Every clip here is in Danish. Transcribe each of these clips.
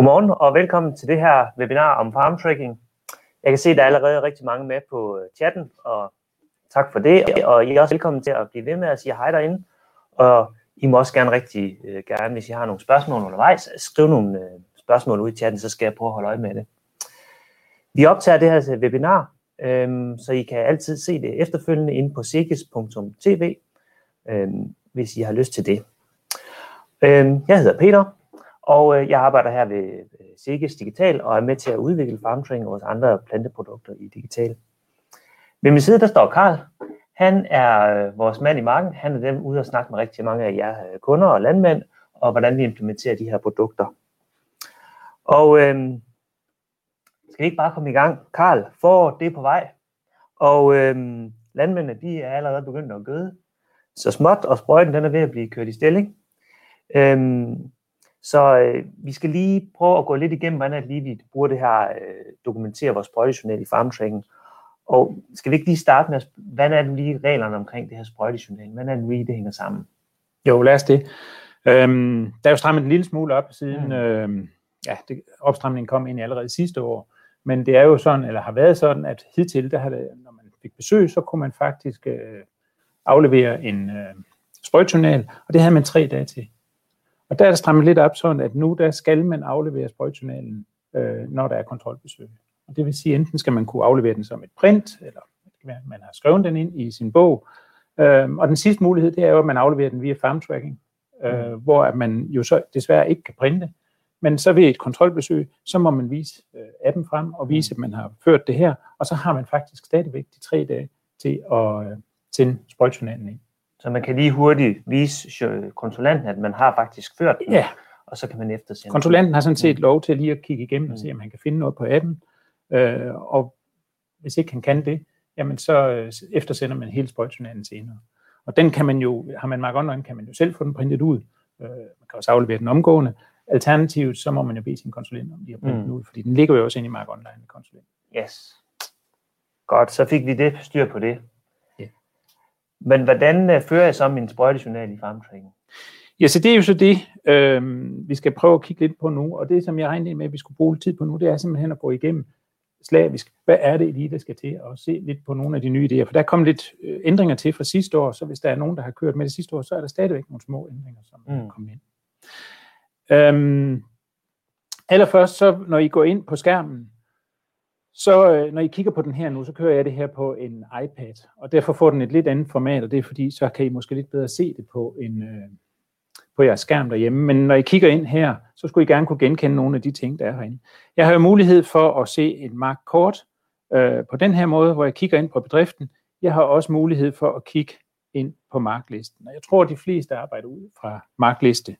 Godmorgen og velkommen til det her webinar om farm tracking. Jeg kan se, at der er allerede rigtig mange med på øh, chatten, og tak for det. Og I er også velkommen til at blive ved med at sige hej derinde. Og I må også gerne rigtig øh, gerne, hvis I har nogle spørgsmål undervejs, skriv nogle øh, spørgsmål ud i chatten, så skal jeg prøve at holde øje med det. Vi optager det her øh, webinar, øh, så I kan altid se det efterfølgende inde på sikis.tv, øh, hvis I har lyst til det. Øh, jeg hedder Peter, og øh, jeg arbejder her ved øh, Sikkes Digital og er med til at udvikle farmtræning og vores andre planteprodukter i digital. Ved min side der står Karl. Han er øh, vores mand i marken. Han er dem ude og snakke med rigtig mange af jer øh, kunder og landmænd, og hvordan vi implementerer de her produkter. Og øh, skal vi ikke bare komme i gang? Karl, for det er på vej. Og øh, landmændene de er allerede begyndt at gøde. Så småt, og sprøjten den er ved at blive kørt i stilling. Øh, så øh, vi skal lige prøve at gå lidt igennem, hvordan lige vi bruger det her, øh, dokumentere vores sprøjtejournal i farmtracking. Og skal vi ikke lige starte med, hvad er det lige reglerne omkring det her sprøjtejournal? Hvordan er det lige, det hænger sammen? Jo, lad os det. Øhm, der er jo strammet en lille smule op siden, mm. øhm, ja, det, opstramningen kom ind allerede sidste år. Men det er jo sådan, eller har været sådan, at hidtil, der har det, når man fik besøg, så kunne man faktisk øh, aflevere en øh, sprøjtejournal, og det havde man tre dage til. Og der er der strammet lidt op sådan, at nu der skal man aflevere sprøjtjournalen, øh, når der er kontrolbesøg. Og det vil sige, enten skal man kunne aflevere den som et print, eller man har skrevet den ind i sin bog. Øh, og den sidste mulighed, det er jo, at man afleverer den via farm tracking, øh, mm. hvor at man jo så desværre ikke kan printe. Men så ved et kontrolbesøg, så må man vise øh, appen frem og vise, at man har ført det her, og så har man faktisk stadigvæk de tre dage til at øh, sende sprøjtjournalen ind. Så man kan lige hurtigt vise kontrollanten, at man har faktisk ført den, ja. og så kan man eftersende. Kontrollanten har sådan set mm. lov til lige at kigge igennem mm. og se, om han kan finde noget på appen. Øh, og hvis ikke han kan det, jamen så øh, eftersender man hele sprøjtjournalen senere. Og den kan man jo, har man Mark Online, kan man jo selv få den printet ud. Øh, man kan også aflevere den omgående. Alternativt, så må man jo bede sin konsulent om lige at printe mm. den ud, fordi den ligger jo også inde i Mark Online konsulent. Yes. Godt, så fik vi det styr på det. Men hvordan uh, fører jeg så min sprøjtejournal i farmtraining? Ja, så det er jo så det, øh, vi skal prøve at kigge lidt på nu, og det som jeg regnede med, at vi skulle bruge tid på nu, det er simpelthen at gå igennem slavisk. Hvad er det lige, der skal til, og se lidt på nogle af de nye idéer, for der er kommet lidt øh, ændringer til fra sidste år, så hvis der er nogen, der har kørt med det sidste år, så er der stadigvæk nogle små ændringer, som mm. er kommet ind. Øhm, allerførst, så når I går ind på skærmen, så øh, når I kigger på den her nu, så kører jeg det her på en iPad, og derfor får den et lidt andet format, og det er fordi, så kan I måske lidt bedre se det på, en, øh, på jeres skærm derhjemme. Men når I kigger ind her, så skulle I gerne kunne genkende nogle af de ting, der er herinde. Jeg har jo mulighed for at se et markkort øh, på den her måde, hvor jeg kigger ind på bedriften. Jeg har også mulighed for at kigge ind på marklisten, og jeg tror, at de fleste arbejder ud fra markliste.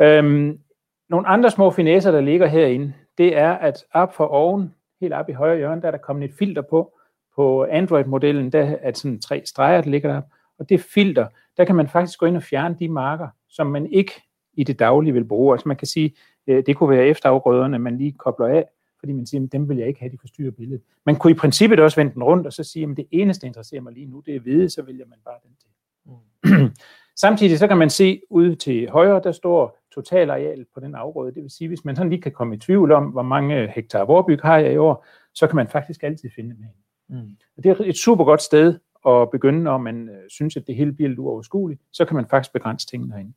Øhm, nogle andre små finesser, der ligger herinde, det er, at op for oven, helt oppe i højre hjørne, der er der kommet et filter på. På Android-modellen, der er sådan tre streger, der ligger der. Og det filter, der kan man faktisk gå ind og fjerne de marker, som man ikke i det daglige vil bruge. Altså man kan sige, øh, det kunne være efterafgrøderne, man lige kobler af, fordi man siger, at dem vil jeg ikke have, de forstyrrer billedet. Man kunne i princippet også vende den rundt og så sige, at det eneste, der interesserer mig lige nu, det er hvide, så vælger man bare den til. Mm. Samtidig så kan man se ud til højre, der står totalareal på den afgrøde. Det vil sige, hvis man sådan lige kan komme i tvivl om, hvor mange hektar vorbyg har jeg i år, så kan man faktisk altid finde det. Mm. Og det er et super godt sted at begynde, når man øh, synes, at det hele bliver lidt uoverskueligt, så kan man faktisk begrænse tingene herinde.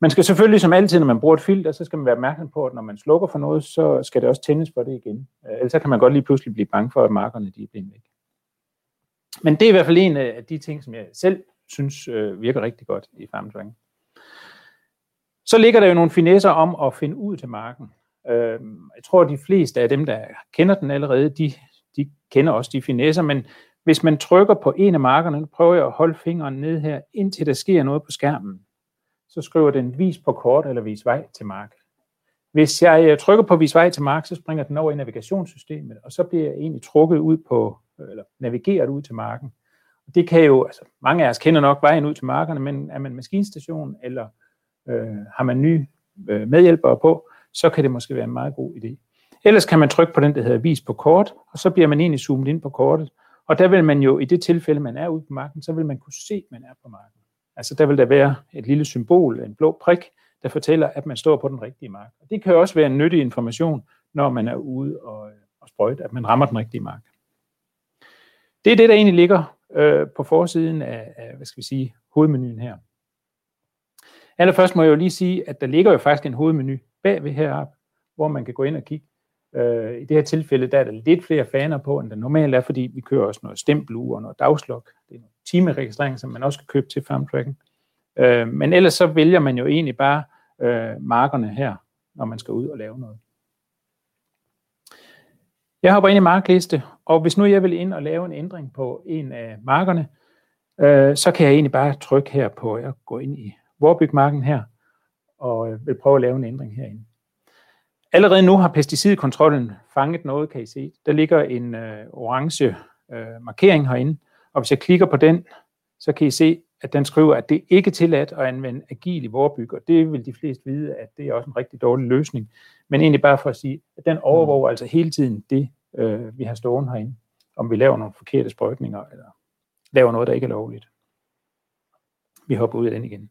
Man skal selvfølgelig, som altid, når man bruger et filter, så skal man være opmærksom på, at når man slukker for noget, så skal det også tændes for det igen. Øh, ellers kan man godt lige pludselig blive bange for, at markerne de er blevet væk. Men det er i hvert fald en af de ting, som jeg selv synes øh, virker rigtig godt i farmtracking. Så ligger der jo nogle finesser om at finde ud til marken. Øh, jeg tror, at de fleste af dem, der kender den allerede, de, de kender også de finesser, men hvis man trykker på en af markerne, nu prøver jeg at holde fingeren ned her, indtil der sker noget på skærmen, så skriver den vis på kort eller vis vej til mark. Hvis jeg trykker på vis vej til mark, så springer den over i navigationssystemet, og så bliver jeg egentlig trukket ud på, eller navigeret ud til marken. Det kan jo, altså mange af os kender nok vejen ud til markerne, men er man maskinstation, eller øh, har man nye øh, medhjælpere på, så kan det måske være en meget god idé. Ellers kan man trykke på den, der hedder vis på kort, og så bliver man egentlig zoomet ind på kortet. Og der vil man jo, i det tilfælde, man er ude på marken, så vil man kunne se, at man er på marken. Altså der vil der være et lille symbol, en blå prik, der fortæller, at man står på den rigtige mark. Og det kan også være en nyttig information, når man er ude og, og sprøjte, at man rammer den rigtige mark. Det er det, der egentlig ligger øh, på forsiden af, af, hvad skal vi sige, hovedmenuen her. Allerførst må jeg jo lige sige, at der ligger jo faktisk en hovedmenu bagved heroppe, hvor man kan gå ind og kigge. Øh, I det her tilfælde, der er der lidt flere faner på, end der normalt er, fordi vi kører også noget stempelure og noget dagslog. Det er en timeregistrering, som man også kan købe til farmtracking. Øh, men ellers så vælger man jo egentlig bare øh, markerne her, når man skal ud og lave noget. Jeg hopper ind i markliste, og hvis nu jeg vil ind og lave en ændring på en af markerne, øh, så kan jeg egentlig bare trykke her på, at gå ind i vorbygmarken her, og øh, vil prøve at lave en ændring herinde. Allerede nu har pesticidkontrollen fanget noget, kan I se. Der ligger en øh, orange øh, markering herinde, og hvis jeg klikker på den, så kan I se, at den skriver, at det ikke er tilladt at anvende agil i vorbyg, og det vil de fleste vide, at det er også en rigtig dårlig løsning. Men egentlig bare for at sige, at den overvåger altså hele tiden det, øh, vi har stående herinde, om vi laver nogle forkerte sprøjtninger, eller laver noget, der ikke er lovligt. Vi hopper ud af den igen.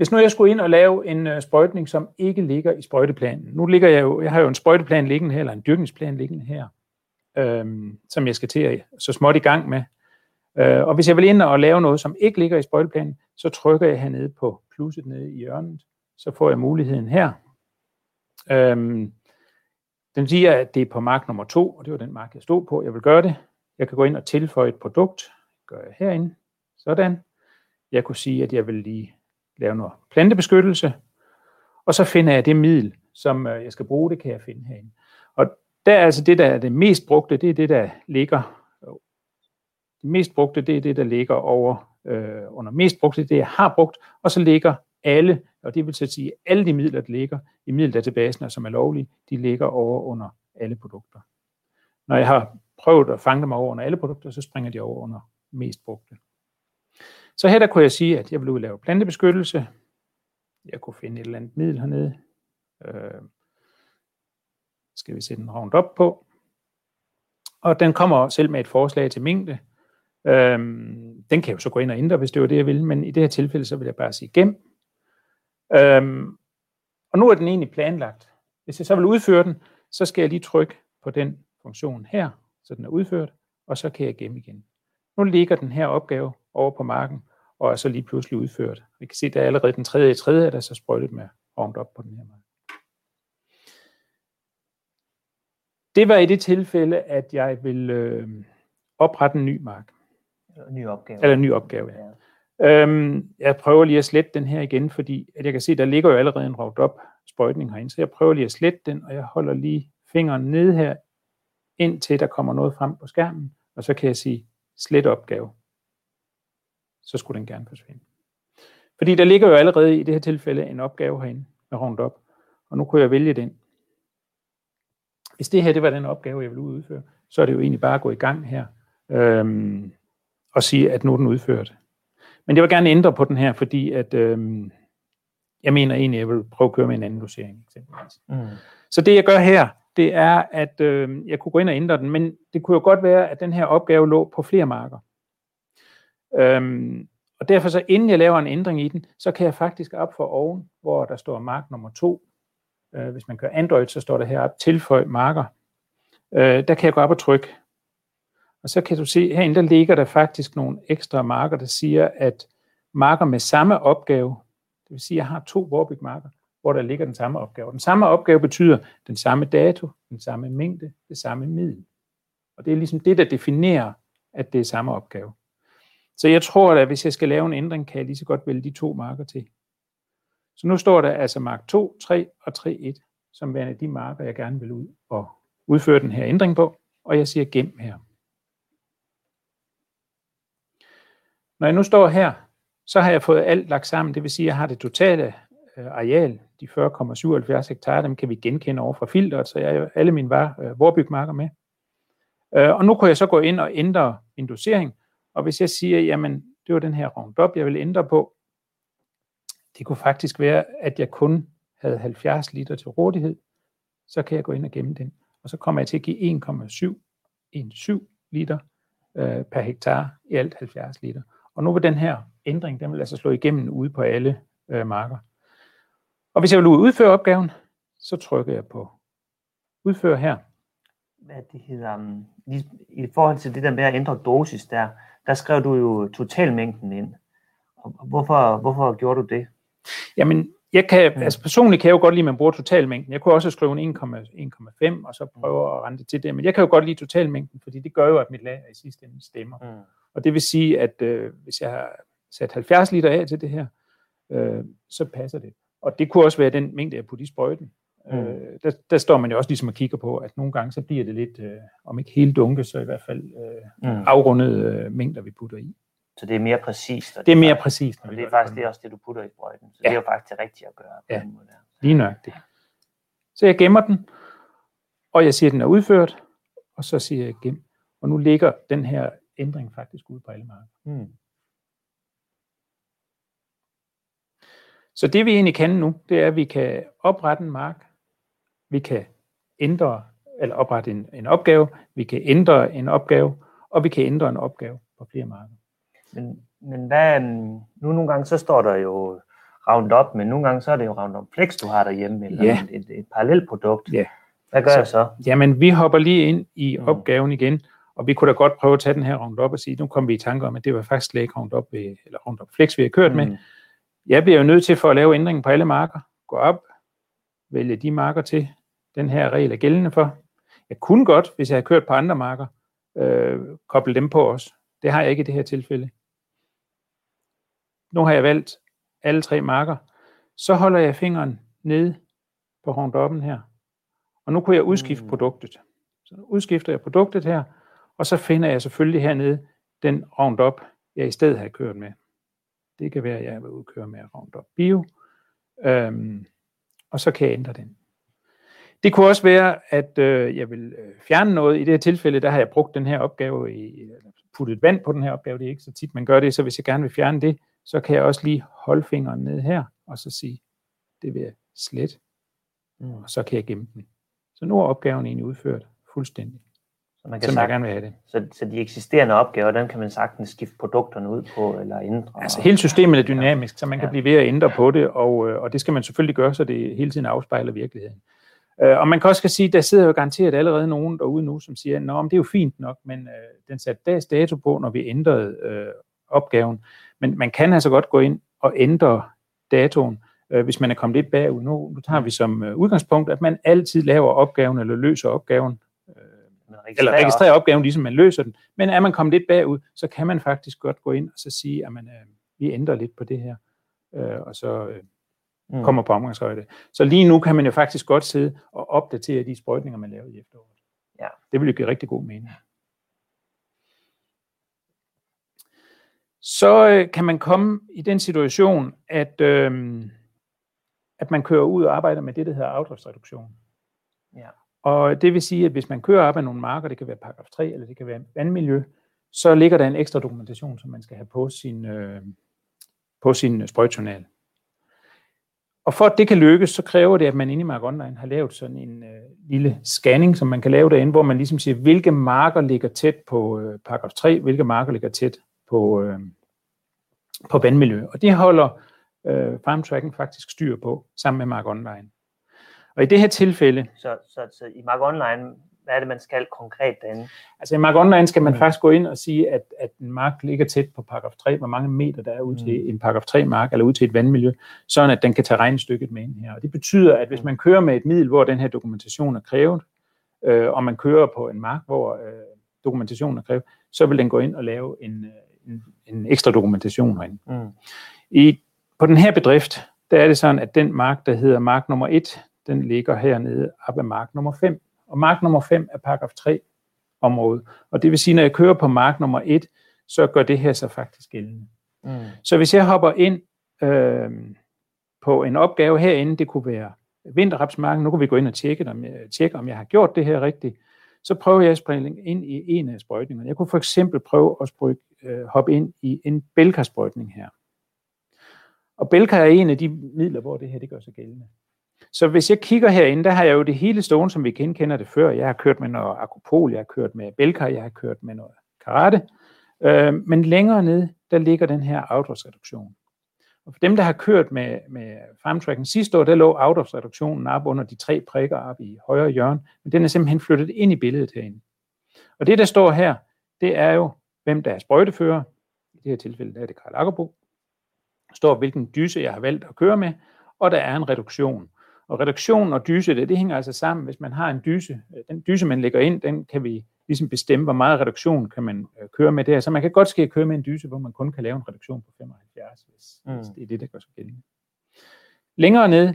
Hvis nu jeg skulle ind og lave en øh, sprøjtning, som ikke ligger i sprøjteplanen. Nu ligger jeg jo, jeg har jo en sprøjteplan liggende her, eller en dyrkningsplan liggende her, øh, som jeg skal til at så småt i gang med. Øh, og hvis jeg vil ind og lave noget, som ikke ligger i sprøjteplanen, så trykker jeg hernede på plusset nede i hjørnet. Så får jeg muligheden her. Øh, den siger, at det er på mark nummer to, og det var den mark, jeg stod på. Jeg vil gøre det. Jeg kan gå ind og tilføje et produkt. Det gør jeg herinde. Sådan. Jeg kunne sige, at jeg vil lige lave noget plantebeskyttelse. Og så finder jeg det middel, som øh, jeg skal bruge. Det kan jeg finde herinde. Og der er altså det, der er det mest brugte, det er det, der ligger det mest brugte, det er det, der ligger over øh, under mest brugte, det jeg har brugt, og så ligger alle, og det vil så sige, alle de midler, der ligger i middeldatabasen, som er lovlige, de ligger over under alle produkter. Når jeg har prøvet at fange dem over under alle produkter, så springer de over under mest brugte. Så her der kunne jeg sige, at jeg vil ud lave plantebeskyttelse. Jeg kunne finde et eller andet middel hernede. Øh, skal vi sætte en op på. Og den kommer selv med et forslag til mængde. Øhm, den kan jeg jo så gå ind og ændre, hvis det var det, jeg ville, men i det her tilfælde, så vil jeg bare sige gem. Øhm, og nu er den egentlig planlagt. Hvis jeg så vil udføre den, så skal jeg lige trykke på den funktion her, så den er udført, og så kan jeg gemme igen. Nu ligger den her opgave over på marken, og er så lige pludselig udført. Vi kan se, at der er allerede den tredje i tredje, er der så sprøjtet med op på den her mark. Det var i det tilfælde, at jeg vil øh, oprette en ny mark. Ny opgave. Eller en ny opgave, ja. ja. Øhm, jeg prøver lige at slette den her igen, fordi at jeg kan se, at der ligger jo allerede en Roundup sprøjtning herinde, så jeg prøver lige at slette den, og jeg holder lige fingeren ned her, indtil der kommer noget frem på skærmen, og så kan jeg sige slet opgave. Så skulle den gerne forsvinde. Fordi der ligger jo allerede i det her tilfælde en opgave herinde med Roundup, og nu kunne jeg vælge den. Hvis det her det var den opgave, jeg ville udføre, så er det jo egentlig bare at gå i gang her. Øhm, og sige, at nu er den udført. Men jeg vil gerne ændre på den her, fordi at, øhm, jeg mener egentlig, at jeg vil prøve at køre med en anden dosering. Eksempelvis. Mm. Så det jeg gør her, det er, at øhm, jeg kunne gå ind og ændre den, men det kunne jo godt være, at den her opgave lå på flere marker. Øhm, og derfor så inden jeg laver en ændring i den, så kan jeg faktisk op for oven, hvor der står mark nummer 2. Øh, hvis man kører Android, så står der heroppe tilføj marker. Øh, der kan jeg gå op og trykke og så kan du se, herinde der ligger der faktisk nogle ekstra marker, der siger, at marker med samme opgave, det vil sige, at jeg har to Warbeck marker, hvor der ligger den samme opgave. Den samme opgave betyder den samme dato, den samme mængde, det samme middel. Og det er ligesom det, der definerer, at det er samme opgave. Så jeg tror, at hvis jeg skal lave en ændring, kan jeg lige så godt vælge de to marker til. Så nu står der altså mark 2, 3 og 3.1, som værende de marker, jeg gerne vil ud og udføre den her ændring på, og jeg siger gem her. Når jeg nu står her, så har jeg fået alt lagt sammen, det vil sige, at jeg har det totale øh, areal, de 40,77 hektar, dem kan vi genkende over fra filteret, så jeg har alle mine var, øh, vorbygmarker med. Øh, og nu kan jeg så gå ind og ændre min dosering, og hvis jeg siger, jamen det var den her Roundup, jeg vil ændre på, det kunne faktisk være, at jeg kun havde 70 liter til rådighed, så kan jeg gå ind og gemme den. Og så kommer jeg til at give 1,7 liter øh, per hektar i alt 70 liter. Og nu vil den her ændring, den vil altså slå igennem ude på alle øh, marker. Og hvis jeg vil udføre opgaven, så trykker jeg på udføre her. Hvad det hedder, mm, um, i, i forhold til det der med at ændre dosis der, der skrev du jo totalmængden ind. Hvorfor, hvorfor gjorde du det? Jamen, jeg kan, ja. altså personligt kan jeg jo godt lide, at man bruger totalmængden. Jeg kunne også skrive en 1,5 og så prøve at rente til det. Men jeg kan jo godt lide totalmængden, fordi det gør jo, at mit lager i sidste ende stemmer. Mm. Og det vil sige, at øh, hvis jeg har sat 70 liter af til det her, øh, så passer det. Og det kunne også være den mængde, jeg putter i sprøjten. Mm. Øh, der, der står man jo også ligesom og kigger på, at nogle gange så bliver det lidt, øh, om ikke helt dunke, så i hvert fald øh, mm. afrundet øh, mængder, vi putter i. Så det er mere præcist. Det, det er mere præcist. Og det er faktisk det er også det, du putter i sprøjten. Så ja. det er jo faktisk det rigtige at gøre. På ja, den måde der. lige nøjagtigt. Så jeg gemmer den, og jeg siger, at den er udført, og så siger jeg gem. Og nu ligger den her ændring faktisk ude på alle marker. Mm. Så det vi egentlig kan nu, det er, at vi kan oprette en mark, vi kan ændre, eller oprette en, en opgave, vi kan ændre en opgave, og vi kan ændre en opgave på flere marker. Men, men hvad, nu nogle gange så står der jo Roundup, men nogle gange så er det jo Roundup Flex, du har derhjemme, eller ja. et, et, et parallelt produkt. Ja. Hvad gør så, jeg så? Jamen, vi hopper lige ind i mm. opgaven igen, og vi kunne da godt prøve at tage den her Roundup og sige, nu kom vi i tanke om, at det var faktisk slet ikke Roundup, eller Roundup Flex, vi har kørt mm. med. Jeg bliver jo nødt til for at lave ændringen på alle marker, gå op, vælge de marker til, den her regel er gældende for. Jeg kunne godt, hvis jeg havde kørt på andre marker, øh, koble dem på os. Det har jeg ikke i det her tilfælde. Nu har jeg valgt alle tre marker. Så holder jeg fingeren nede på Roundup'en her. Og nu kunne jeg udskifte mm. produktet. Så nu udskifter jeg produktet her, og så finder jeg selvfølgelig hernede den Roundup, jeg i stedet har kørt med. Det kan være, at jeg vil udkøre med Roundup Bio. Øhm, og så kan jeg ændre den. Det kunne også være, at øh, jeg vil øh, fjerne noget. I det her tilfælde, der har jeg brugt den her opgave, i, puttet vand på den her opgave. Det er ikke så tit, man gør det. Så hvis jeg gerne vil fjerne det, så kan jeg også lige holde fingeren ned her, og så sige, det vil jeg slet. Mm. Og så kan jeg gemme den. Så nu er opgaven egentlig udført fuldstændig. Så man kan som sagt, gerne vil have det. Så, så de eksisterende opgaver, dem kan man sagtens skifte produkterne ud på, eller ændre? Altså hele systemet er dynamisk, så man kan ja. blive ved at ændre på det, og, øh, og det skal man selvfølgelig gøre, så det hele tiden afspejler virkeligheden. Øh, og man kan også sige, at der sidder jo garanteret allerede nogen derude nu, som siger, at det er jo fint nok, men øh, den satte dags dato på, når vi ændrede øh, opgaven. Men man kan altså godt gå ind og ændre datoen, øh, hvis man er kommet lidt bagud. Nu, nu tager vi som øh, udgangspunkt, at man altid laver opgaven eller løser opgaven, øh, eller registrerer opgaven, ligesom man løser den. Men er man kommet lidt bagud, så kan man faktisk godt gå ind og så sige, at man, øh, vi ændrer lidt på det her, øh, og så øh, mm. kommer på omgangshøjde. Så lige nu kan man jo faktisk godt sidde og opdatere de sprøjtninger, man laver i efteråret. Ja. Det vil jo give rigtig god mening. Så øh, kan man komme i den situation, at, øh, at man kører ud og arbejder med det, der hedder afdriftsreduktion. Ja. Og det vil sige, at hvis man kører op ad nogle marker, det kan være paragraf 3, eller det kan være vandmiljø, så ligger der en ekstra dokumentation, som man skal have på sin, øh, på sin sprøjtjournal. Og for at det kan lykkes, så kræver det, at man inde i Mark Online har lavet sådan en øh, lille scanning, som man kan lave derinde, hvor man ligesom siger, hvilke marker ligger tæt på øh, paragraf 3, hvilke marker ligger tæt på, øh, på vandmiljø. Og det holder øh, farm tracking faktisk styr på, sammen med Mark Online. Og i det her tilfælde... Så, så, så i Mark Online hvad er det, man skal konkret derinde? Altså i Mark Online skal man mm. faktisk gå ind og sige, at, at en mark ligger tæt på paragraf 3, hvor mange meter der er ud til mm. en paragraf 3 mark, eller ud til et vandmiljø, sådan at den kan tage regnestykket med ind her. Og det betyder, at hvis mm. man kører med et middel, hvor den her dokumentation er krævet, øh, og man kører på en mark, hvor øh, dokumentationen er krævet, så vil den gå ind og lave en, øh, en, en ekstra dokumentation herinde. Mm. I, på den her bedrift, der er det sådan, at den mark, der hedder mark nummer 1, den ligger hernede op ad mark nummer 5. Og mark nummer 5 er paragraf 3 område. Og det vil sige, når jeg kører på mark nummer 1, så gør det her så faktisk gældende. Mm. Så hvis jeg hopper ind øh, på en opgave herinde, det kunne være vinterrapsmarken, nu kan vi gå ind og tjekke, om jeg, tjekke, om jeg har gjort det her rigtigt, så prøver jeg at springe ind i en af sprøjtningerne. Jeg kunne for eksempel prøve at sprøjte, øh, hoppe ind i en bælkarsprøjtning her. Og bælkar er en af de midler, hvor det her det gør sig gældende. Så hvis jeg kigger herinde, der har jeg jo det hele stående, som vi genkender det før. Jeg har kørt med noget akropol, jeg har kørt med Belka, jeg har kørt med noget karate. Øh, men længere ned, der ligger den her outwardsreduktion. Og for dem, der har kørt med, med farmtracken sidste år, der lå out-of-reduktionen op under de tre prikker op i højre hjørne, men den er simpelthen flyttet ind i billedet herinde. Og det, der står her, det er jo, hvem der er sprøjtefører. I det her tilfælde der er det Karl Akkerbo. Der står, hvilken dyse jeg har valgt at køre med, og der er en reduktion. Og reduktion og dyse, det, det hænger altså sammen. Hvis man har en dyse, den dyse, man lægger ind, den kan vi ligesom bestemme, hvor meget reduktion kan man øh, køre med der. Så man kan godt ske køre med en dyse, hvor man kun kan lave en reduktion på 75, hvis, mm. hvis det er det, der gør sig gældende. Længere ned,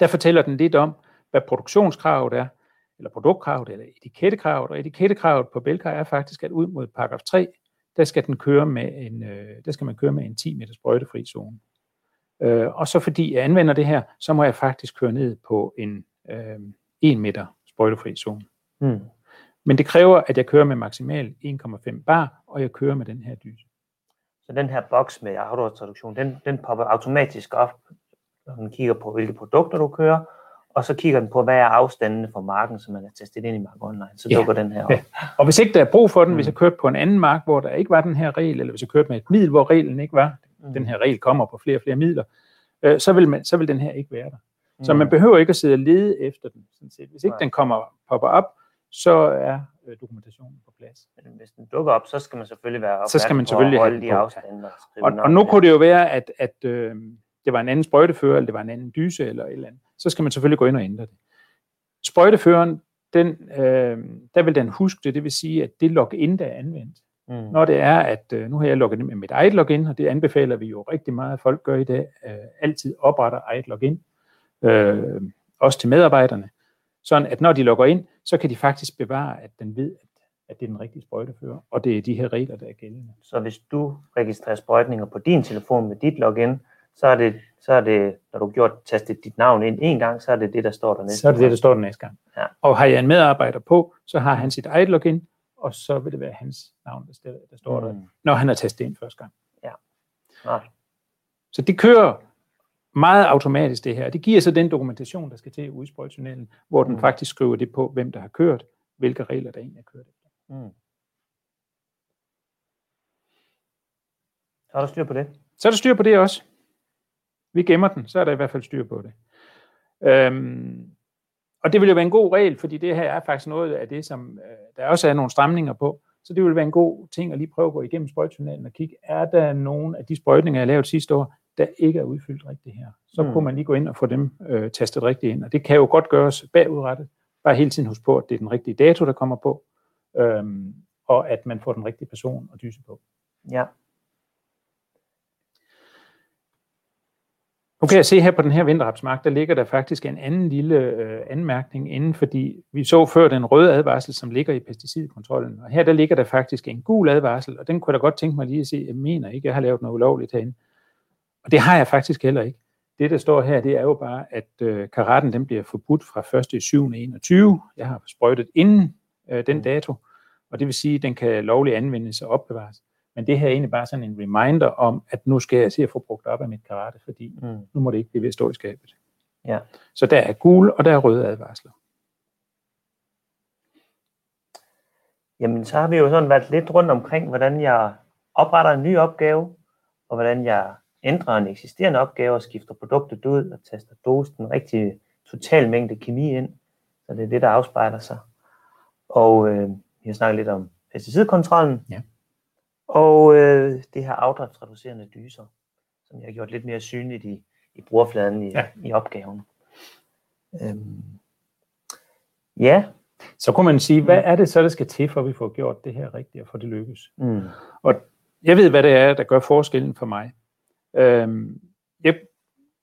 der fortæller den lidt om, hvad produktionskravet er, eller produktkravet, eller etikettekravet. Og etikettekravet på Belkar er faktisk, at ud mod paragraf 3, der skal, den køre med en, øh, der skal man køre med en 10 meter sprøjtefri zone. Øh, og så fordi jeg anvender det her, så må jeg faktisk køre ned på en øh, 1 meter sprøjtefri zone. Mm. Men det kræver, at jeg kører med maksimal 1,5 bar, og jeg kører med den her dyse. Så den her boks med autotraduktion, den, den popper automatisk op, når den kigger på, hvilke produkter du kører, og så kigger den på, hvad er afstandene for marken, som man har testet ind i Mark Online. Så ja. dukker den her op. Ja. Og hvis ikke der er brug for den, mm. hvis jeg kørte på en anden mark, hvor der ikke var den her regel, eller hvis jeg kørte med et middel, hvor reglen ikke var, mm. den her regel kommer på flere og flere midler, øh, så, vil man, så vil den her ikke være der. Mm. Så man behøver ikke at sidde og lede efter den. Sådan set. Hvis ikke Nej. den kommer popper op, så er øh, dokumentationen på plads. Men hvis den dukker op, så skal man selvfølgelig være så skal man selvfølgelig holde de afstande. Og, og, og nu kunne det jo være, at, at øh, det var en anden sprøjtefører, eller det var en anden dyse, eller et eller andet. Så skal man selvfølgelig gå ind og ændre det. Sprøjteføreren, den, øh, der vil den huske det, det vil sige, at det login, der er anvendt, mm. når det er, at øh, nu har jeg logget ind med mit eget login, og det anbefaler vi jo rigtig meget, at folk gør i dag, øh, altid opretter eget login, øh, også til medarbejderne, sådan at når de logger ind, så kan de faktisk bevare, at den ved, at, at det er den rigtige sprøjtefører, og det er de her regler, der er gældende. Så hvis du registrerer sprøjtninger på din telefon med dit login, så er det, så er det når du har gjort, tastet dit navn ind en gang, så er det det, der står der næste Så er det det, der står der næste gang. Ja. Og har jeg en medarbejder på, så har han sit eget login, og så vil det være hans navn, der, står, der står mm. der, når han har testet ind første gang. Ja. Nej. Så det kører meget automatisk det her. Det giver så den dokumentation, der skal til ude i sprøjtunnelen, hvor den mm. faktisk skriver det på, hvem der har kørt, hvilke regler der egentlig er kørt efter. Mm. Så er der styr på det. Så er der styr på det også. Vi gemmer den, så er der i hvert fald styr på det. Øhm, og det vil jo være en god regel, fordi det her er faktisk noget af det, som øh, der også er nogle stramninger på. Så det vil være en god ting at lige prøve at gå igennem sprøjtunnelen og kigge, er der nogle af de sprøjtninger, jeg lavede sidste år, der ikke er udfyldt rigtigt her. Så mm. kunne man lige gå ind og få dem øh, tastet rigtigt ind. Og det kan jo godt gøres bagudrettet. Bare hele tiden huske på, at det er den rigtige dato, der kommer på, øhm, og at man får den rigtige person at dyse på. Ja. Nu kan jeg se her på den her vinterrapsmark, der ligger der faktisk en anden lille øh, anmærkning inden, fordi vi så før den røde advarsel, som ligger i pesticidkontrollen. Og her der ligger der faktisk en gul advarsel, og den kunne jeg da godt tænke mig lige at se. Jeg mener ikke, jeg har lavet noget ulovligt herinde. Og det har jeg faktisk heller ikke. Det, der står her, det er jo bare, at øh, karaten den bliver forbudt fra 1. 7. 21. Jeg har sprøjtet inden øh, den mm. dato, og det vil sige, at den kan lovligt anvendes og opbevares. Men det her er egentlig bare sådan en reminder om, at nu skal jeg se at få brugt op af mit karate, fordi mm. nu må det ikke blive ved at stå i skabet. Ja. Så der er gule, og der er røde advarsler. Jamen, så har vi jo sådan været lidt rundt omkring, hvordan jeg opretter en ny opgave, og hvordan jeg ændrer en eksisterende opgave og skifter produktet ud og tester dosen den rigtige total mængde kemi ind. Så det er det, der afspejler sig. Og øh, vi har snakket lidt om pesticidkontrollen. Ja. Og øh, det her afdriftsreducerende dyser, som jeg har gjort lidt mere synligt i, i brugerfladen i, ja. i opgaven. Øhm, ja. Så kunne man sige, hvad er det så, der skal til, for at vi får gjort det her rigtigt, og for det lykkes? Mm. Og jeg ved, hvad det er, der gør forskellen for mig. Øhm, jeg,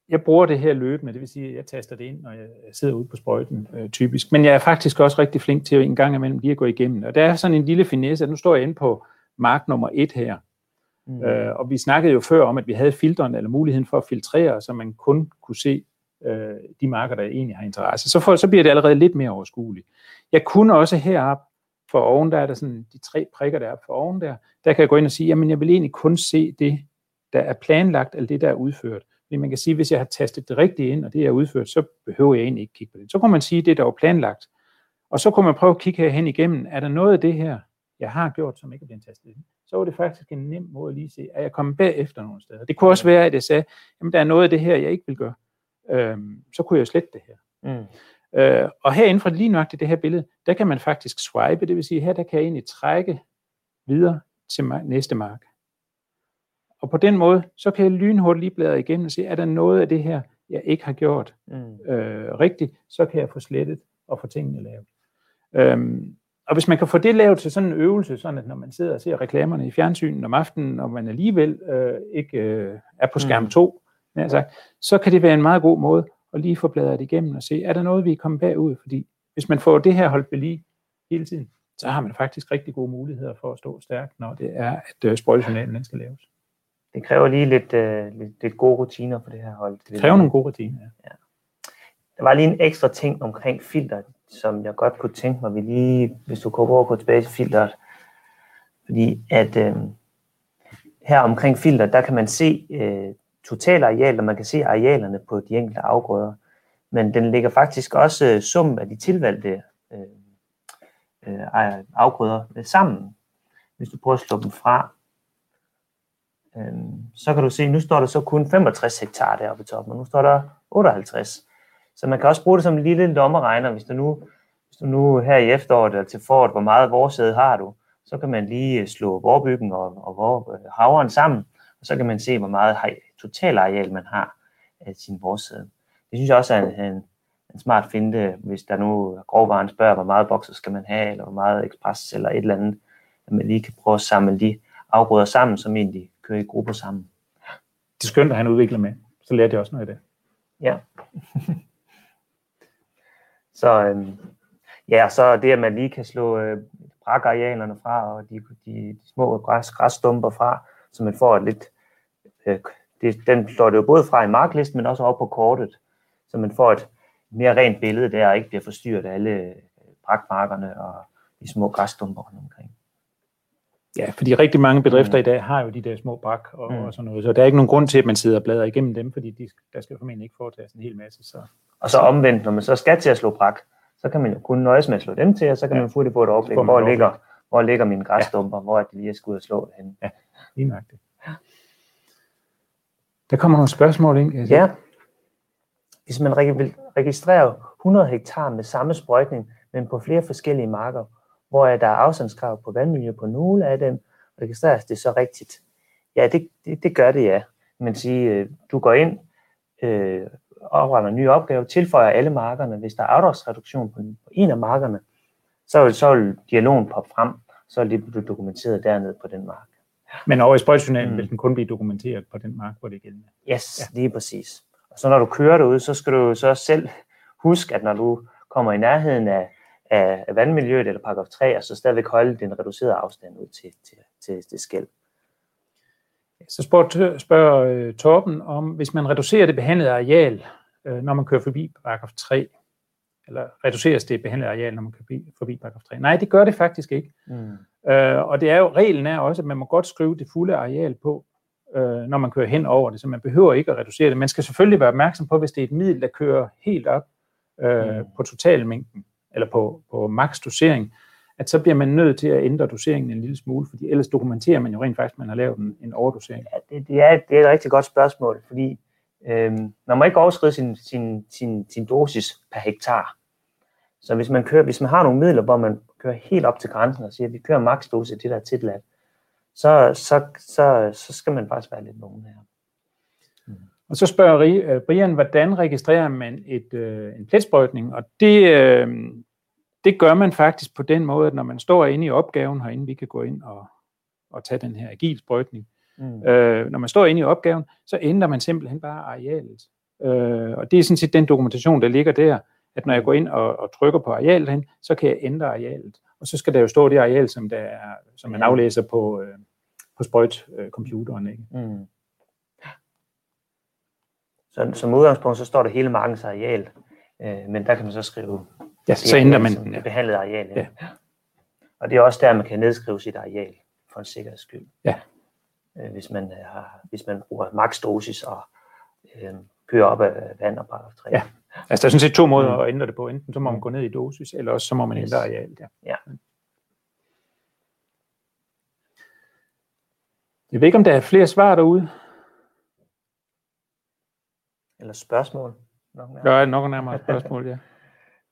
jeg bruger det her løbende, det vil sige, at jeg taster det ind, når jeg sidder ude på sprøjten øh, typisk. Men jeg er faktisk også rigtig flink til en gang imellem lige at gå igennem. Og der er sådan en lille finesse, at nu står jeg inde på mark nummer et her. Mm. Øh, og vi snakkede jo før om, at vi havde filteren eller muligheden for at filtrere, så man kun kunne se øh, de marker, der egentlig har interesse. Så, for, så bliver det allerede lidt mere overskueligt. Jeg kunne også herop for oven, der er der sådan de tre prikker der for oven der, der kan jeg gå ind og sige, jamen jeg vil egentlig kun se det, der er planlagt, eller det, der er udført. Fordi man kan sige, hvis jeg har tastet det rigtigt ind, og det er udført, så behøver jeg egentlig ikke kigge på det. Så kunne man sige, det, der er planlagt. Og så kunne man prøve at kigge herhen igennem, er der noget af det her, jeg har gjort, som ikke er blevet tastet ind? så var det faktisk en nem måde at lige se, at jeg kom bagefter nogle steder. Det kunne også være, at jeg sagde, jamen der er noget af det her, jeg ikke vil gøre. Øhm, så kunne jeg jo slette det her. Mm. Øh, og herinde fra lige nøjagtigt det her billede, der kan man faktisk swipe, det vil sige, her der kan jeg egentlig trække videre til næste mark. Og på den måde, så kan jeg lynhurtigt lige bladre igennem og se, er der noget af det her, jeg ikke har gjort Mm. øh, rigtigt, så kan jeg få slettet og få tingene lavet. Øhm, og hvis man kan få det lavet til sådan en øvelse, sådan at når man sidder og ser reklamerne i fjernsynen om aftenen, og man alligevel øh, ikke øh, er på skærm Mm. 2, mm. sagt, så kan det være en meget god måde at lige få bladret igennem og se, er der noget, vi er kommet bagud? Fordi hvis man får det her holdt ved lige hele tiden, så har man faktisk rigtig gode muligheder for at stå stærkt, når det er, at øh, sprøjtejournalen skal laves. Det kræver lige lidt, øh, lidt, lidt gode rutiner på det her hold. Det kræver nogle gode rutiner. Ja. Der var lige en ekstra ting omkring filter, som jeg godt kunne tænke mig, vi lige, hvis du går over på tilbage til filteret. Fordi at øh, her omkring filter, der kan man se øh, totalareal, og man kan se arealerne på de enkelte afgrøder. Men den ligger faktisk også øh, summen af de tilvalgte øh, øh, afgrøder øh, sammen. Hvis du prøver at slå dem fra, øh, så kan du se, nu står der så kun 65 hektar deroppe i toppen, og nu står der 58. Så man kan også bruge det som en lille lommeregner, hvis du nu, hvis du nu her i efteråret eller til foråret, hvor meget vorsæde har du, så kan man lige øh, slå vorbyggen og, og vor, øh, havren sammen, og så kan man se, hvor meget totalareal man har af sin vorsæde. Det synes jeg også er en, en, en smart finte, hvis der nu grovvaren spørger, hvor meget bokser skal man have, eller hvor meget ekspres eller et eller andet, at man lige kan prøve at samle de afgrøder sammen, som egentlig kører i grupper sammen. Det er skønt, at han udvikler med. Så lærte jeg også noget af det. Ja. så øhm, ja, så det, at man lige kan slå øh, brakarealerne fra, og de, de, de små græs, græsstumper fra, så man får et lidt, øh, det, den slår det jo både fra i marklisten, men også op på kortet, så man får et mere rent billede der, og ikke bliver forstyrret af alle øh, brakmarkerne og de små græsstumper rundt omkring. Ja, fordi rigtig mange bedrifter mm. i dag har jo de der små brak og, mm. og sådan noget, så der er ikke nogen grund til, at man sidder og bladrer igennem dem, fordi de, der skal formentlig ikke foretages en hel masse. Så. Og så omvendt, når man så skal til at slå brak, så kan man jo kun nøjes med at slå dem til, og så kan ja. man få det på et overblik, hvor ligger, hvor ligger mine græsstumper, ja. hvor er det lige, jeg skal ud og slå hen. Ja, lige nok det. Der kommer nogle spørgsmål ind. Ja. Hvis man vil registrere 100 hektar med samme sprøjtning, men på flere forskellige marker, hvor der er afstandskrav på vandmiljø på nogle af dem, registreres det så rigtigt? Ja, det, det, det gør det, ja. Man siger, du går ind, øh, opretter en ny opgave, tilføjer alle markerne. Hvis der er afdragsreduktion på, på en af markerne, så vil, så vil dialogen poppe frem, så vil det blive dokumenteret dernede på den mark. Men over i sprøjtjournalen mm. vil den kun blive dokumenteret på den mark, hvor det er gældende. Yes, ja. lige præcis. Og så når du kører derud, så skal du så selv huske, at når du kommer i nærheden af, af vandmiljøet eller paragraf 3, og så stadigvæk holde den reducerede afstand ud til, til, til, til skæld. Så spørger, spørger uh, Torben om, hvis man reducerer det behandlede areal, uh, når man kører forbi paragraf 3, eller reduceres det behandlede areal, når man kører forbi paragraf 3? Nej, det gør det faktisk ikke. Mm. Uh, og det er jo, reglen er også, at man må godt skrive det fulde areal på, uh, når man kører hen over det, så man behøver ikke at reducere det. Man skal selvfølgelig være opmærksom på, hvis det er et middel, der kører helt op uh, mm. på totalmængden, eller på, på maks dosering, at så bliver man nødt til at ændre doseringen en lille smule, fordi ellers dokumenterer man jo rent faktisk, at man har lavet en, en overdosering. Ja, det, det, er, det er et rigtig godt spørgsmål, fordi øhm, man må ikke overskride sin, sin, sin, sin dosis per hektar. Så hvis man, kører, hvis man har nogle midler, hvor man kører helt op til grænsen og siger, at vi kører maksdose til det der er tilladt, så, så, så, så skal man faktisk være lidt nogen her. Og så spørger Brian, hvordan registrerer man et, øh, en pletsprøjtning? Og det, øh, det gør man faktisk på den måde, at når man står inde i opgaven herinde, vi kan gå ind og, og tage den her agil sprøjtning. Mm. Øh, når man står inde i opgaven, så ændrer man simpelthen bare arealet. Øh, og det er sådan set den dokumentation, der ligger der, at når jeg går ind og, og trykker på arealet hen, så kan jeg ændre arealet. Og så skal der jo stå det areal, som, der er, som man aflæser på, øh, på sprøjtcomputeren. Ikke? Mm. Så som udgangspunkt, så står der hele markens areal, øh, men der kan man så skrive Ja, så ændrer man den. Ja. behandlet areal. Ja. ja. Og det er også der, man kan nedskrive sit areal for en sikkerheds skyld. Ja. Øh, hvis, man har, hvis man bruger max dosis og øh, kører op af vand og paragraf 3. Ja. Altså, der er sådan set to måder mm. at ændre det på. Enten så må man gå ned i dosis, eller også så må man ændre areal. Ja. ja. Jeg ved ikke, om der er flere svar derude. Eller spørgsmål. Nok Der er nok nærmere spørgsmål, ja.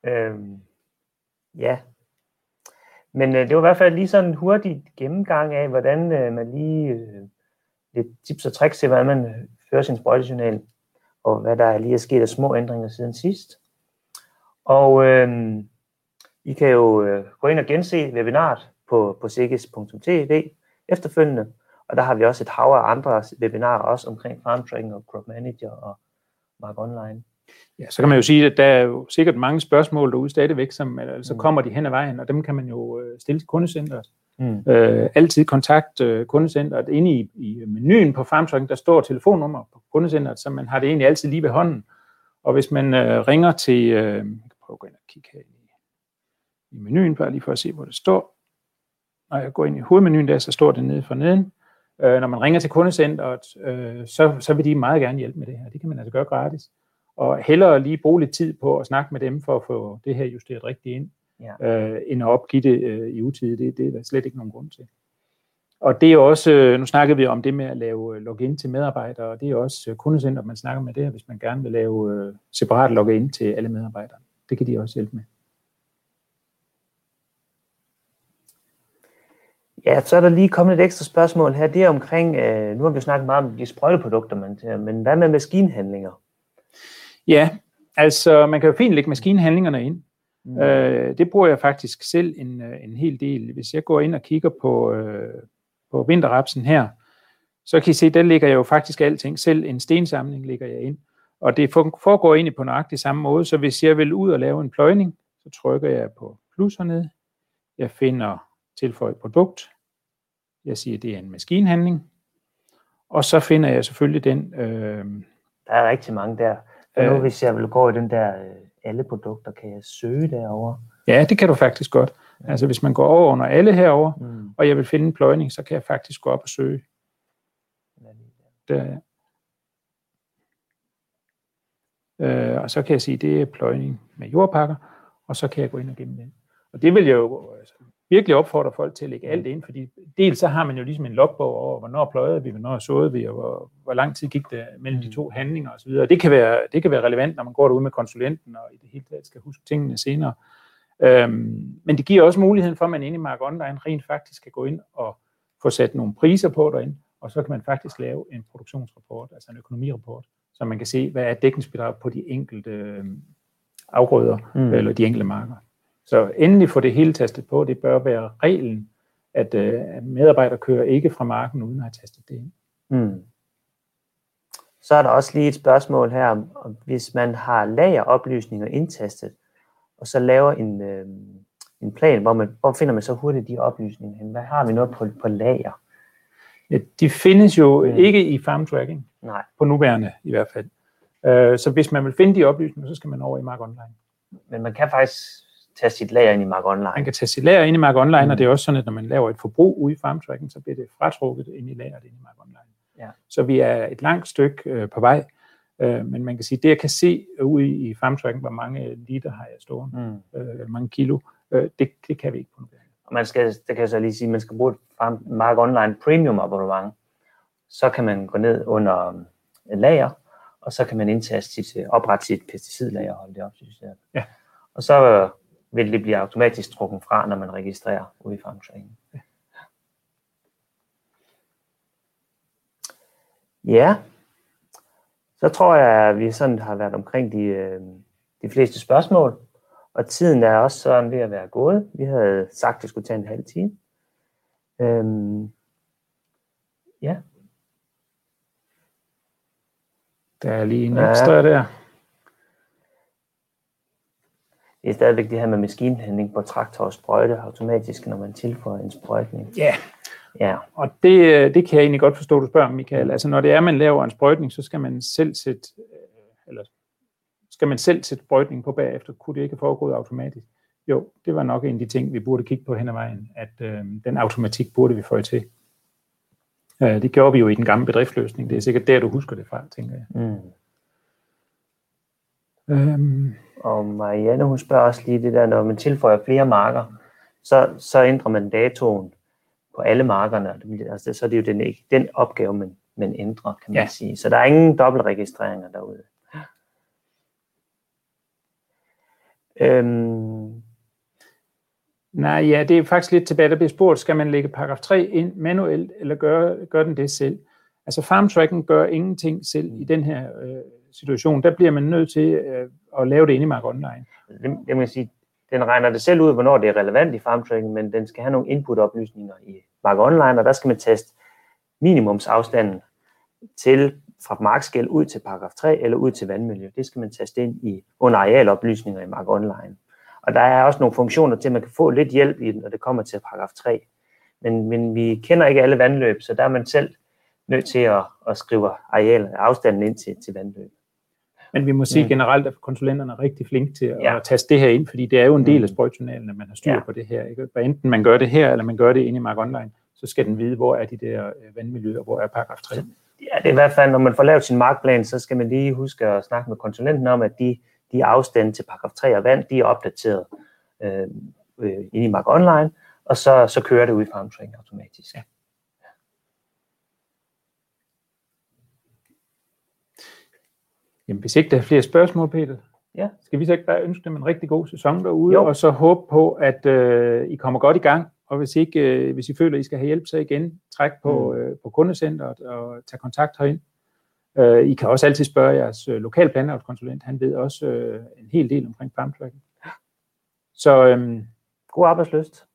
Øhm, ja. Men øh, det var i hvert fald lige sådan en hurtig gennemgang af, hvordan øh, man lige øh, lidt tips og tricks til, hvordan man øh, fører sin sprøjtejournal, og hvad der lige er sket af små ændringer siden sidst. Og øh, I kan jo øh, gå ind og gense webinaret på, på sikis.tv efterfølgende, og der har vi også et hav af andre webinarer også omkring farm tracking og crop manager og mark online. Ja, så kan man jo sige, at der er jo sikkert mange spørgsmål derude stadigvæk, som altså, Mm. kommer de hen ad vejen, og dem kan man jo øh, stille til kundecenteret. Mm. Øh, altid kontakt øh, kundecenteret. Inde i, i menuen på FarmTracking, der står telefonnummer på kundecenteret, så man har det egentlig altid lige ved hånden. Og hvis man øh, ringer til, øh, jeg kan prøve at gå ind og kigge her i, i menuen, bare lige for at se, hvor det står. Når jeg går ind i hovedmenuen der, så står det nede for neden. Øh, når man ringer til kundecenteret, øh, så, så vil de meget gerne hjælpe med det her. Det kan man altså gøre gratis. Og hellere lige bruge lidt tid på at snakke med dem for at få det her justeret rigtigt ind, Ja. øh, end at opgive det øh, i utide. Det, det er der slet ikke nogen grund til. Og det er også, øh, nu snakkede vi om det med at lave øh, login til medarbejdere, og det er også øh, kundecenter, man snakker med det her, hvis man gerne vil lave separat login til alle medarbejdere. Det kan de også hjælpe med. Ja, så er der lige kommet et ekstra spørgsmål her. Det er omkring, øh, nu har vi snakket meget om de sprøjteprodukter, man tager, men hvad med maskinhandlinger? Ja, altså man kan jo fint lægge maskinhandlingerne ind. Mm. Øh, det bruger jeg faktisk selv en, øh, en hel del. Hvis jeg går ind og kigger på, øh, på vinterrapsen her, så kan I se, der ligger jeg jo faktisk alting. Selv en stensamling ligger jeg ind. Og det for- foregår egentlig på nøjagtig samme måde. Så hvis jeg vil ud og lave en pløjning, så trykker jeg på plus hernede. Jeg finder tilføjet produkt. Jeg siger, det er en maskinhandling. Og så finder jeg selvfølgelig den, øh, Der er rigtig mange der. Og nu Øh. hvis jeg vil gå i den der øh, alle produkter, kan jeg søge derovre. ja, det kan du faktisk godt. Altså hvis man går over under alle herover, Mm. og jeg vil finde en pløjning, så kan jeg faktisk gå op og søge. Der, øh, og så kan jeg sige, det er pløjning med jordpakker, og så kan jeg gå ind og gemme den. Og det vil jeg jo altså, virkelig opfordre folk til at lægge alt ind, fordi dels så har man jo ligesom en logbog over, hvornår pløjede vi, hvornår såede vi, og hvor, hvor lang tid gik det mellem de to handlinger osv. Og det kan, være, det kan være relevant, når man går derude med konsulenten, og i det hele taget skal huske tingene senere. Øhm, men det giver også muligheden for, at man inde i Mark Online rent faktisk kan gå ind og få sat nogle priser på derinde, og så kan man faktisk lave en produktionsrapport, altså en økonomirapport, så man kan se, hvad er dækningsbidrag på de enkelte øh, afgrøder, Mm. mm. eller de enkelte marker. Så endelig få det hele tastet på, det bør være reglen, at øh, medarbejdere kører ikke fra marken uden at have tastet det ind. Mm. Så er der også lige et spørgsmål her, om, hvis man har lageroplysninger indtastet, og så laver en, øh, en plan, hvor, man, hvor finder man så hurtigt de oplysninger hen? Hvad har vi noget på, på lager? Ja, de findes jo mm. ikke i farm tracking, Nej. på nuværende i hvert fald. Øh, Så hvis man vil finde de oplysninger, så skal man over i Mark Online. Men man kan faktisk tage sit lager ind i Mark Online. Man kan tage sit lager ind i Mark Online, Mm. og det er også sådan, at når man laver et forbrug ude i farm tracking, så bliver det fratrukket ind i lageret ind i Mark Online. Ja. Så vi er et langt stykke øh, på vej, øh, men man kan sige, det jeg kan se ude i farm tracking, hvor mange liter har jeg stående, Mm. øh, mange kilo, øh, det, det kan vi ikke på nuværende. Og man skal, det kan jeg så lige sige, man skal bruge et farm- Mark Online Premium abonnement. Så kan man gå ned under um, et lager, og så kan man indtaste sit, øh, oprette sit pesticidlager og holde det opsystem. Ja. Og så vil det blive automatisk trukket fra, når man registrerer ude i tracking. Ja. Ja, så tror jeg, at vi sådan har været omkring de, øh, de fleste spørgsmål. Og tiden er også sådan ved at være gået. Vi havde sagt, at det skulle tage en halv time. Øhm, ja, Der er lige en Ja. ekstra der. Det er stadigvæk det her med maskinhandling på traktor og sprøjte automatisk, når man tilføjer en sprøjtning. Ja, Ja, og det, øh, det kan jeg egentlig godt forstå, du spørger, Michael. Altså når det er, man laver en sprøjtning, så skal man selv sætte, øh, eller skal man selv sætte sprøjtning på bagefter. Kunne det ikke foregå automatisk? Jo, det var nok en af de ting, vi burde kigge på hen ad vejen, at øh, den automatik burde vi få til. Øh, det gjorde vi jo i den gamle bedriftsløsning. Det er sikkert der, du husker det fra, tænker jeg. mm. Øhm, Og Marianne, hun spørger også lige det der, når man tilføjer flere marker, så, så ændrer man datoen på alle markerne. Altså, så er det jo den, den opgave, man, man ændrer, kan man Ja. sige. Så der er ingen dobbeltregistreringer derude. Øhm, Nej, ja, det er faktisk lidt tilbage, der bliver spurgt, skal man lægge paragraf 3 ind manuelt, eller gør, gør den det selv? Altså farmtracking gør ingenting selv i den her øh, situation. Der bliver man nødt til øh, at lave det inde i Mark Online. det, det man sige, den regner det selv ud, hvornår det er relevant i farmtracking, men den skal have nogle input-oplysninger i Mark Online, og der skal man teste minimumsafstanden til fra markskæld ud til paragraf 3 eller ud til vandmiljø. Det skal man taste ind i under arealoplysninger i Mark Online. Og der er også nogle funktioner til, at man kan få lidt hjælp i den, når det kommer til paragraf 3. Men, men vi kender ikke alle vandløb, så der er man selv nødt til at, at skrive areal, afstanden ind til, til vandløb. Men vi må sige Mm. generelt, at konsulenterne er rigtig flinke til at Ja. ja. taste det her ind, fordi det er jo en del Mm. af sprøjtjournalen, at man har styr Ja. på det her. Ikke? Hvad enten man gør det her, eller man gør det inde i Mark Online, så skal den vide, hvor er de der øh, vandmiljøer, hvor er paragraf 3. Ja, det er i hvert fald, når man får lavet sin markplan, så skal man lige huske at snakke med konsulenten om, at de, de afstande til paragraf 3 og vand, de er opdateret øh, øh, inde i Mark Online, og så, så kører det ud i farmtracking automatisk. Ja. Jamen, hvis ikke der er flere spørgsmål, Peter, Ja. skal vi så ikke bare ønske dem en rigtig god sæson derude, Jo. og så håbe på, at øh, I kommer godt i gang, og hvis ikke, øh, hvis I føler, at I skal have hjælp, så igen træk på, Mm. øh, på kundecenteret og tage kontakt herind. Øh, I kan også altid spørge jeres øh, lokal planavlskonsulent, han ved også øh, en hel del omkring farmtracking. Så øhm, God arbejdsløst.